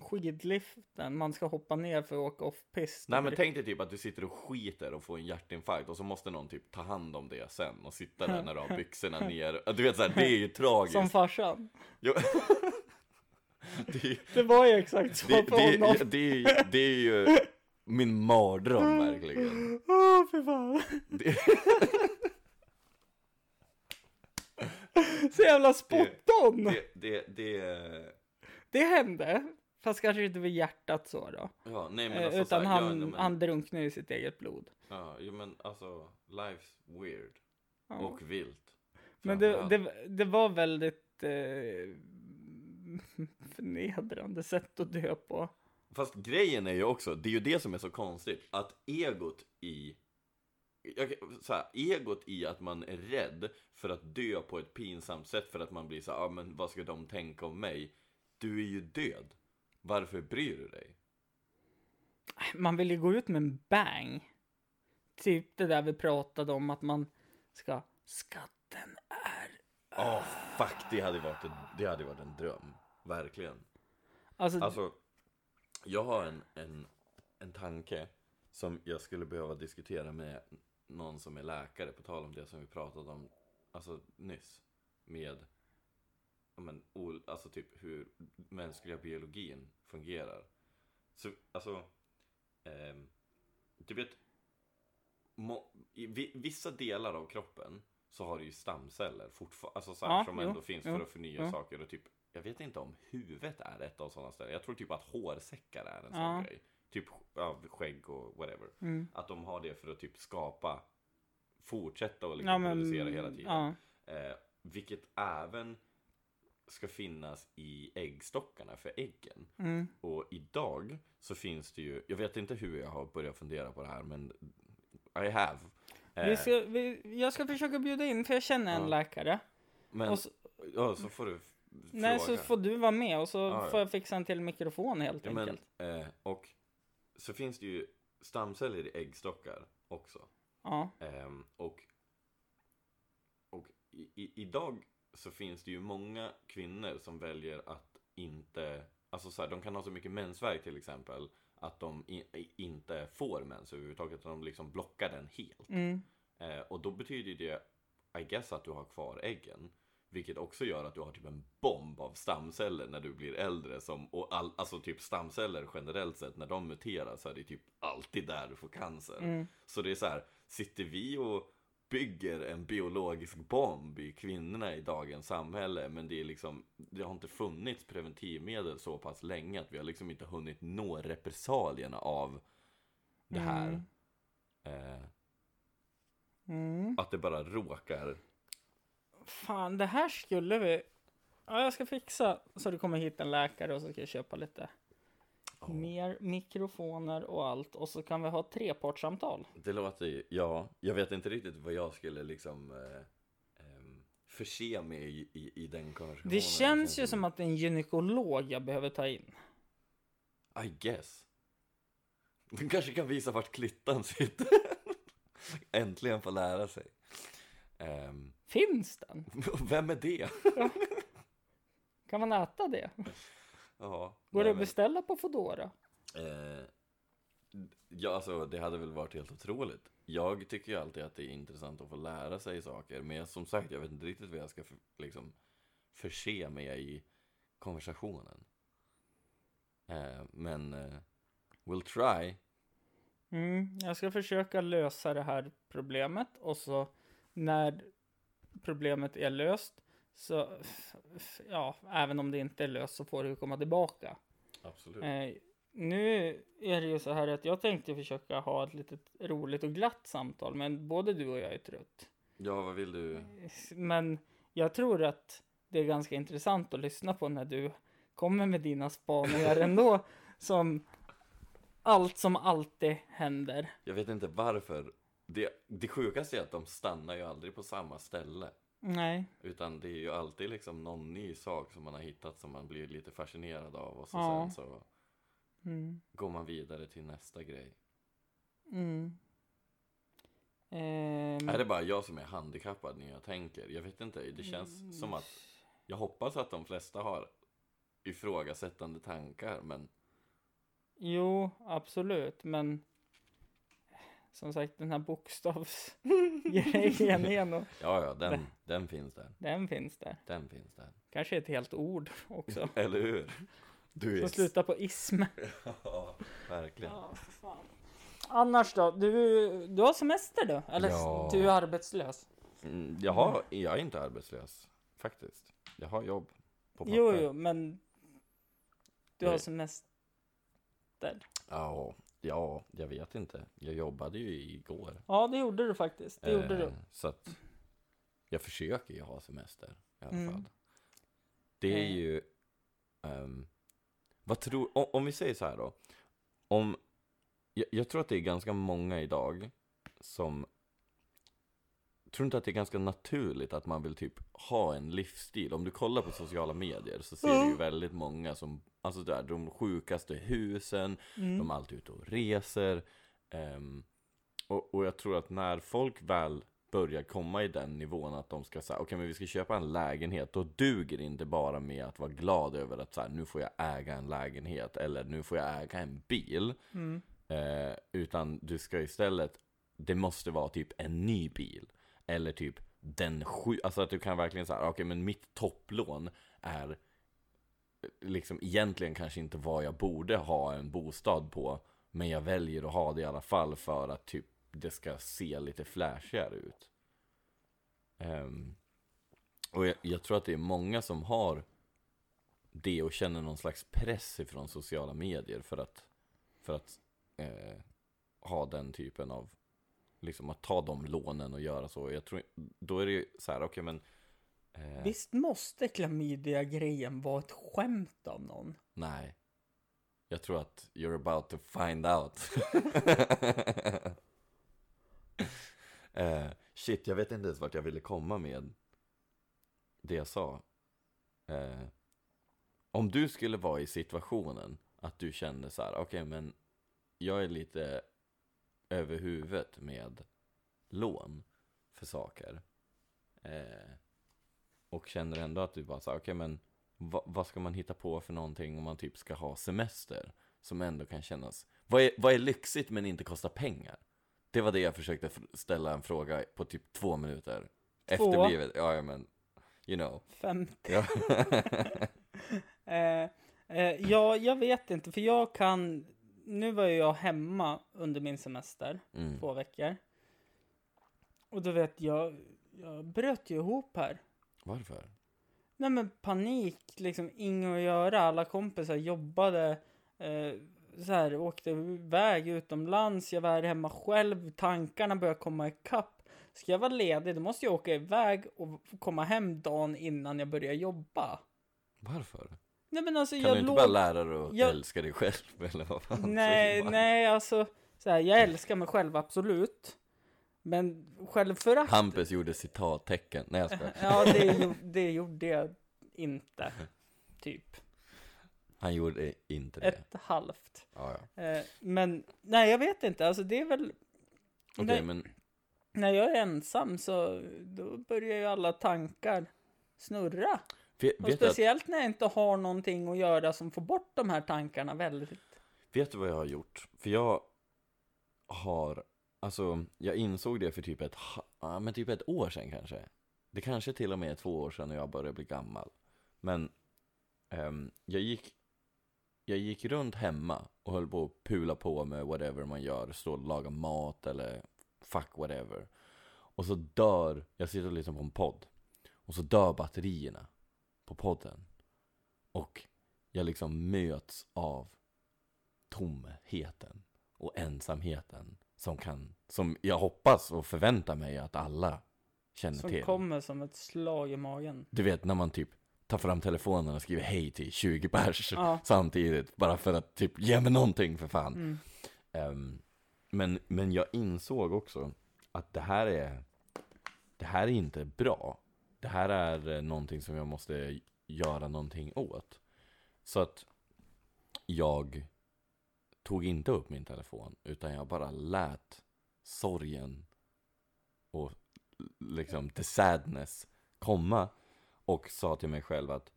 S1: Skidliften, man ska hoppa ner för att åka off-pist
S2: Nej men tänk dig typ att du sitter och skiter och får en hjärtinfarkt Och så måste någon typ ta hand om det sen Och sitta där när du har byxorna ner Du vet såhär, det är ju tragiskt
S1: Som farsan
S2: jo. det,
S1: Det var ju exakt så
S2: det,
S1: på
S2: det,
S1: honom
S2: det, det, det är ju min mardröm verkligen
S1: Åh, för fan.
S2: det,
S1: Så jävla spot on! Det,
S2: det, det, det
S1: hände. Fast kanske inte vid hjärtat så då.
S2: Ja, nej men
S1: Eh,
S2: alltså
S1: Utan
S2: så här,
S1: han,
S2: ja, men,
S1: han drunknade i sitt eget blod.
S2: Ja, jo, men alltså, life's weird
S1: Ja.
S2: Och vilt
S1: Men det, det, det var väldigt eh, förnedrande sätt att dö på.
S2: Fast grejen är ju också, det är ju det som är så konstigt, att egot i så här, egot i att man är rädd för att dö på ett pinsamt sätt för att man blir så ja ah, men vad ska de tänka om mig? Du är ju död. Varför bryr du dig?
S1: man vill ju gå ut med en bang. Typ det där vi pratade om att man ska, skatten är...
S2: Åh, fuck, det hade varit en, det hade varit en dröm. Verkligen.
S1: Alltså,
S2: Alltså, jag har en, en, en tanke som jag skulle behöva diskutera med någon som är läkare, på tal om det som vi pratade om alltså, nyss. Med, ja, men, alltså typ hur mänskliga biologin fungerar. Så, alltså, ehm, du vet, må, i vi, vissa delar av kroppen så har du ju stamceller fortfarande, alltså så här,
S1: Ja,
S2: som
S1: jo,
S2: ändå finns
S1: jo,
S2: för att förnya
S1: jo.
S2: saker och typ jag vet inte om huvudet är ett av sådana ställen. Jag tror typ att hårsäckar är en
S1: Ja.
S2: sån grej. Typ ja, skägg och whatever.
S1: mm.
S2: Att de har det för att typ skapa, fortsätta och
S1: ja,
S2: liksom
S1: men,
S2: producera hela tiden.
S1: Ja,
S2: Eh, vilket även ska finnas i äggstockarna för äggen.
S1: mm.
S2: Och idag så finns det ju, jag vet inte hur jag har börjat fundera på det här men I have. Eh,
S1: Vi ska, vi, jag ska försöka bjuda in, för jag känner en
S2: Ja.
S1: läkare.
S2: men
S1: och så,
S2: ja, så får du f-
S1: nej, så
S2: fråga.
S1: får du vara med och så
S2: Ja, ja.
S1: får jag fixa en till mikrofon helt
S2: Ja, men,
S1: enkelt.
S2: eh, och så finns det ju stamceller i äggstockar också.
S1: Ja,
S2: Ehm, och och i, i, idag så finns det ju många kvinnor som väljer att inte, alltså så här, de kan ha så mycket mensvärk till exempel, att de i, inte får mens överhuvudtaget, de liksom blockar den helt.
S1: mm.
S2: Eh, och då betyder det, I guess, att du har kvar äggen. Vilket också gör att du har typ en bomb av stamceller när du blir äldre. Som, och all, alltså typ stamceller generellt sett, när de muterar så är det typ alltid där du får cancer.
S1: Mm.
S2: Så det är så här, sitter vi och bygger en biologisk bomb i kvinnorna i dagens samhälle men det är liksom det har inte funnits preventivmedel så pass länge att vi har liksom inte hunnit nå repressalierna av det här. Eh,
S1: Mm.
S2: att det bara råkar
S1: Fan, det här skulle vi... Ja, jag ska fixa så det kommer hit en läkare och så ska jag köpa lite
S2: Ja.
S1: mer mikrofoner och allt. Och så kan vi ha trepartssamtal.
S2: Det låter ju, ja, jag vet inte riktigt vad jag skulle liksom eh, ehm, förse med i, i, i den konversationen.
S1: Det känns ju som att det är en gynekolog jag behöver ta in.
S2: I guess. Du kanske kan visa vart klittan sitter. Äntligen få lära sig. Ehm,
S1: Finns den?
S2: vem är det?
S1: Kan man äta det?
S2: Ja,
S1: Går det att beställa på Foodora?
S2: eh, ja, alltså det hade väl varit helt otroligt. Jag tycker ju alltid att det är intressant att få lära sig saker. Men jag, som sagt, jag vet inte riktigt vad jag ska för, liksom, förse med i konversationen. Eh, men eh, we'll try.
S1: Mm, jag ska försöka lösa det här problemet och så när problemet är löst så, ja, även om det inte är löst så får du komma tillbaka.
S2: Absolut.
S1: Eh, nu är det ju så här att jag tänkte försöka ha ett litet roligt och glatt samtal, men både du och jag är trött.
S2: Ja, vad vill du?
S1: Men jag tror att det är ganska intressant att lyssna på när du kommer med dina spaningar ändå, som allt som alltid händer.
S2: Jag vet inte varför. Det, det sjukaste är att de stannar ju aldrig på samma ställe.
S1: Nej,
S2: Utan det är ju alltid liksom någon ny sak som man har hittat som man blir lite fascinerad av. Och så
S1: Ja.
S2: sen så
S1: mm,
S2: går man vidare till nästa grej.
S1: mm. Ehm,
S2: Är det bara jag som är handikappad när jag tänker? Jag vet inte, det känns som att jag hoppas att de flesta har ifrågasättande tankar men
S1: Jo, absolut, men som sagt den här bokstavsgrejen nog,
S2: ja, ja, den, den finns där.
S1: den finns där.
S2: Den finns där.
S1: Kanske ett helt ord också.
S2: Eller hur? Du.
S1: Som slutar på ism.
S2: Ja, verkligen.
S1: Ja, för fan. Annars då? Du, du har semester då? Eller
S2: Ja.
S1: du är arbetslös?
S2: Mm, jag, har, jag är inte arbetslös, faktiskt. Jag har jobb på papper.
S1: Jo, jo, men du har semester.
S2: Ja, ja, jag vet inte. Jag jobbade ju igår.
S1: Ja, det gjorde du faktiskt. Det gjorde
S2: Eh,
S1: du.
S2: Så att jag försöker ju ha semester i alla
S1: Mm.
S2: fall. Det är
S1: Eh.
S2: ju... ehm, vad tror... Om, om vi säger så här då. Om... Jag, jag tror att det är ganska många idag som tror inte att det är ganska naturligt att man vill typ ha en livsstil? Om du kollar på sociala medier så ser du ju väldigt många som, alltså där, de sjukaste husen,
S1: Mm.
S2: de är alltid ute och reser. ehm, och, och jag tror att när folk väl börjar komma i den nivån att de ska säga, okej men vi ska köpa en lägenhet, då duger det inte bara med att vara glad över att så här, nu får jag äga en lägenhet, eller nu får jag äga en bil.
S1: Mm.
S2: Eh, utan du ska istället, det måste vara typ en ny bil. Eller typ den sju, alltså att du kan verkligen säga, okej men mitt topplån är liksom egentligen kanske inte vad jag borde ha en bostad på. Men jag väljer att ha det i alla fall för att typ det ska se lite flashigare ut. Um, och jag, jag tror att det är många som har det och känner någon slags press ifrån sociala medier för att, för att eh, ha den typen av, liksom att ta de lånen och göra så. Jag tror, då är det ju så här, okej men eh,
S1: Visst måste klamydia-grejen vara ett skämt av någon?
S2: Nej. Jag tror att you're about to find out. eh, shit, jag vet inte ens vart jag ville komma med det jag sa. Eh, om du skulle vara i situationen att du kände så här, okej men jag är lite över huvudet med lån för saker. Eh, och känner ändå att du bara så här, okej men vad, vad ska man hitta på för någonting om man typ ska ha semester? Som ändå kan kännas, vad är, vad är lyxigt men inte kostar pengar? Det var det jag försökte ställa en fråga på typ två minuter.
S1: Två?
S2: Efterblivet, ja ja, men, you know.
S1: 50?
S2: Ja.
S1: Eh, eh, ja, jag vet inte, för jag kan... Nu var ju jag hemma under min semester,
S2: mm.
S1: två veckor. Och du vet, jag, jag bröt ju ihop här.
S2: Varför?
S1: Nej men panik, liksom inget att göra. Alla kompisar jobbade, eh, så här, åkte iväg utomlands. Jag var hemma själv, tankarna började komma ikapp. Ska jag vara ledig, då måste jag åka iväg och komma hem dagen innan jag börjar jobba.
S2: Varför?
S1: Nej men alltså
S2: Kan
S1: jag
S2: du inte
S1: låg...
S2: bara lära dig att
S1: jag-
S2: älska dig själv eller vad fan?
S1: Nej, nej alltså, så här, jag älskar mig själv absolut. Men självförakt...
S2: Hampus gjorde citattecken, nej jag skojar.
S1: Ja, det, det gjorde jag inte. Typ.
S2: Han gjorde inte det.
S1: Ett halvt.
S2: Ja, ja.
S1: Eh, men, nej jag vet inte, alltså det är väl,
S2: Okej,
S1: Nej.
S2: men
S1: när jag är ensam så då börjar ju alla tankar snurra.
S2: Vet,
S1: Och
S2: du att,
S1: speciellt när jag inte har någonting att göra som får bort de här tankarna väldigt.
S2: vet du vad jag har gjort? För jag har, alltså jag insåg det för typ ett, ja, men typ ett år sedan kanske. Det kanske till och med är två år sedan när jag började bli gammal. Men ehm, jag gick jag gick runt hemma och höll på att pula på med whatever man gör, stå och laga mat eller fuck whatever. Och så dör, jag sitter och lyssnar på en podd, och så dör batterierna på podden. Och jag liksom möts av tomheten och ensamheten som kan, som jag hoppas och förväntar mig att alla känner
S1: Som
S2: till.
S1: kommer som ett slag i magen.
S2: Du vet när man typ tar fram telefonen och skriver hej till 20 pers
S1: Ja.
S2: samtidigt. Bara för att typ ge mig någonting för fan.
S1: Mm.
S2: Ehm, men, men jag insåg också att det här är Det här är inte bra. Det här är eh, någonting som jag måste göra någonting åt. Så att jag tog inte upp min telefon utan jag bara lät sorgen och liksom the sadness komma och sa till mig själv att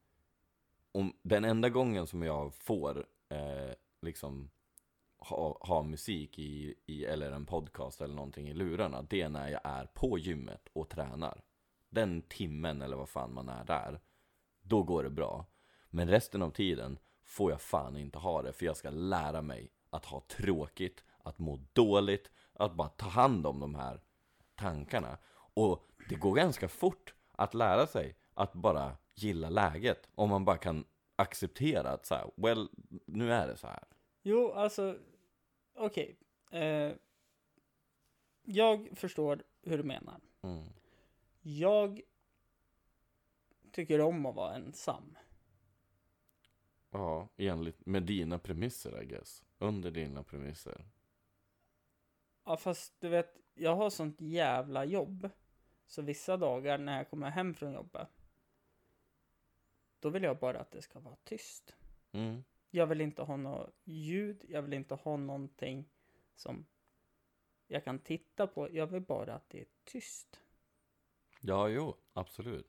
S2: om den enda gången som jag får eh, liksom ha, ha musik i, i, eller en podcast eller någonting i lurarna, det är när jag är på gymmet och tränar. Den timmen eller vad fan man är där, då går det bra. Men resten av tiden får jag fan inte ha det, för jag ska lära mig att ha tråkigt, att må dåligt, att bara ta hand om de här tankarna. Och det går ganska fort att lära sig att bara gilla läget, om man bara kan acceptera att så här, well, nu är det så här.
S1: Jo, alltså, okej. Eh, jag förstår hur du menar.
S2: Mm.
S1: Jag tycker om att vara ensam.
S2: Ja, enligt med dina premisser I guess. Under dina premisser.
S1: Ja, fast du vet, jag har sånt jävla jobb. Så vissa dagar när jag kommer hem från jobbet, då vill jag bara att det ska vara tyst.
S2: Mm.
S1: Jag vill inte ha något ljud, jag vill inte ha någonting som jag kan titta på. Jag vill bara att det är tyst.
S2: Ja, jo, absolut.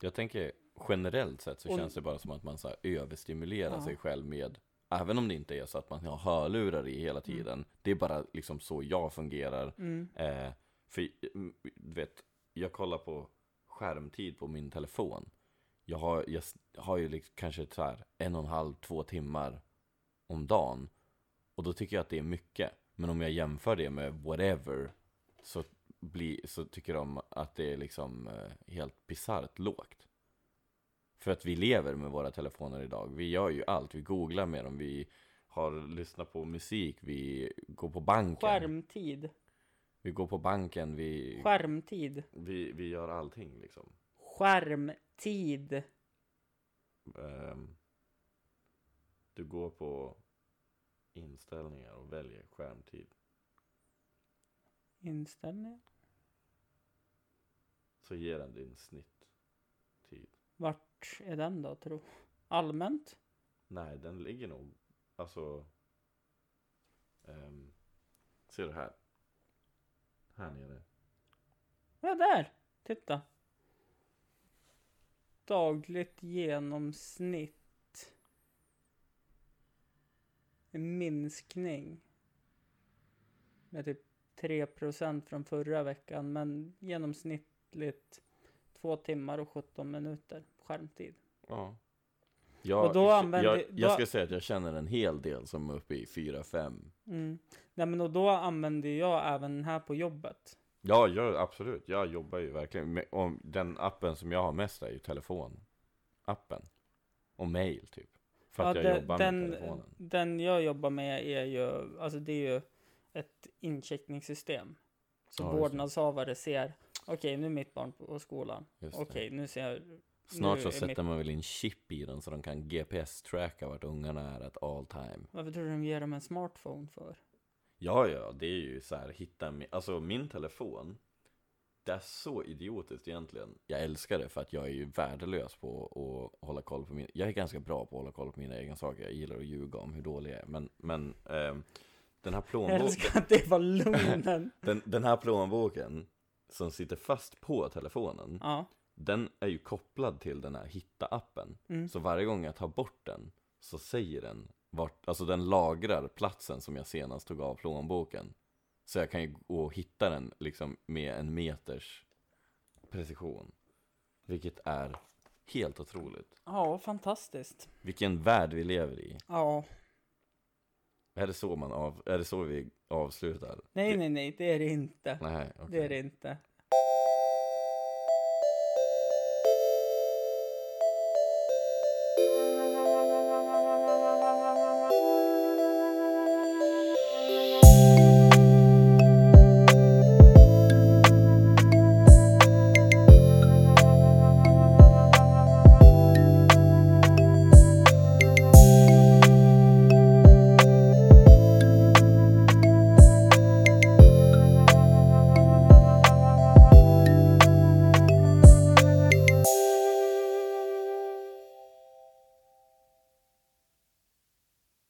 S2: Jag tänker generellt sett så
S1: Och-
S2: känns det bara som att man så här överstimulerar
S1: Ja.
S2: sig själv med Även om det inte är så att man har hörlurar i hela tiden Det är bara liksom så jag fungerar
S1: Mm.
S2: eh, För mm, du vet, jag kollar på skärmtid på min telefon Jag har, jag s- har ju liksom kanske så här en och en halv, två timmar om dagen Och då tycker jag att det är mycket Men om jag jämför det med whatever Så, bli, så tycker de att det är liksom eh, helt bisarrt lågt. För att vi lever med våra telefoner idag. Vi gör ju allt, vi googlar med dem. Vi har lyssnat på musik, vi går på banken.
S1: Skärmtid.
S2: Vi går på banken, vi,
S1: Skärmtid.
S2: vi, vi gör allting liksom.
S1: Skärmtid.
S2: Ehm, Du går på inställningar och väljer skärmtid
S1: Inställningar.
S2: Så ger den din snitttid
S1: Vart är den då, tro? Allmänt?
S2: Nej, den ligger nog, alltså um, Ser du här? Här nere
S1: Ja, där! Titta. Dagligt genomsnitt. En minskning. Med typ 3% från förra veckan. Men genomsnittligt 2 timmar och 17 minuter skärmtid.
S2: Ja jag,
S1: Och då använder-
S2: jag, jag
S1: då-
S2: ska säga att jag känner en hel del som är uppe i 4-5
S1: Mm. Nej men och då använder jag även den här på jobbet.
S2: Ja, jag, absolut. Jag jobbar ju verkligen med, om den appen som jag har mest är ju telefonappen. Och mail typ. För att
S1: Ja,
S2: jag
S1: de-
S2: jobbar
S1: den,
S2: med telefonen.
S1: Den jag jobbar med är ju, alltså det är ju ett incheckningssystem. Så
S2: Ja,
S1: vårdnadshavare ser, okej nu är mitt barn på skolan. Okej, nu ser jag,
S2: Snart så sätter
S1: mitt-
S2: man väl in chip i den så de kan GPS-tracka vart ungarna är at all time.
S1: varför tror du de ger dem en smartphone för?
S2: Ja, ja, det är ju så här, hitta min, alltså min telefon. Det är så idiotiskt egentligen. Jag älskar det för att jag är ju värdelös på att hålla koll på min, jag är ganska bra på att hålla koll på mina egna saker. Jag gillar att ljuga om hur dålig jag är. Men, men ehm, den här
S1: Jag
S2: plånboken.
S1: älskar att det var lugnen.
S2: Den, den här plånboken som sitter fast på telefonen,
S1: ja.
S2: den är ju kopplad till den här hitta-appen.
S1: Mm.
S2: Så varje gång jag tar bort den så säger den vart, alltså den lagrar platsen som jag senast tog av plånboken. Så jag kan ju gå och hitta den liksom med en meters precision. Vilket är helt otroligt.
S1: ja, fantastiskt.
S2: Vilken värld vi lever i.
S1: Ja,
S2: Är det så man av, är det så vi avslutar?
S1: nej nej nej, det är det inte.
S2: Nej, okej.
S1: Det är det inte.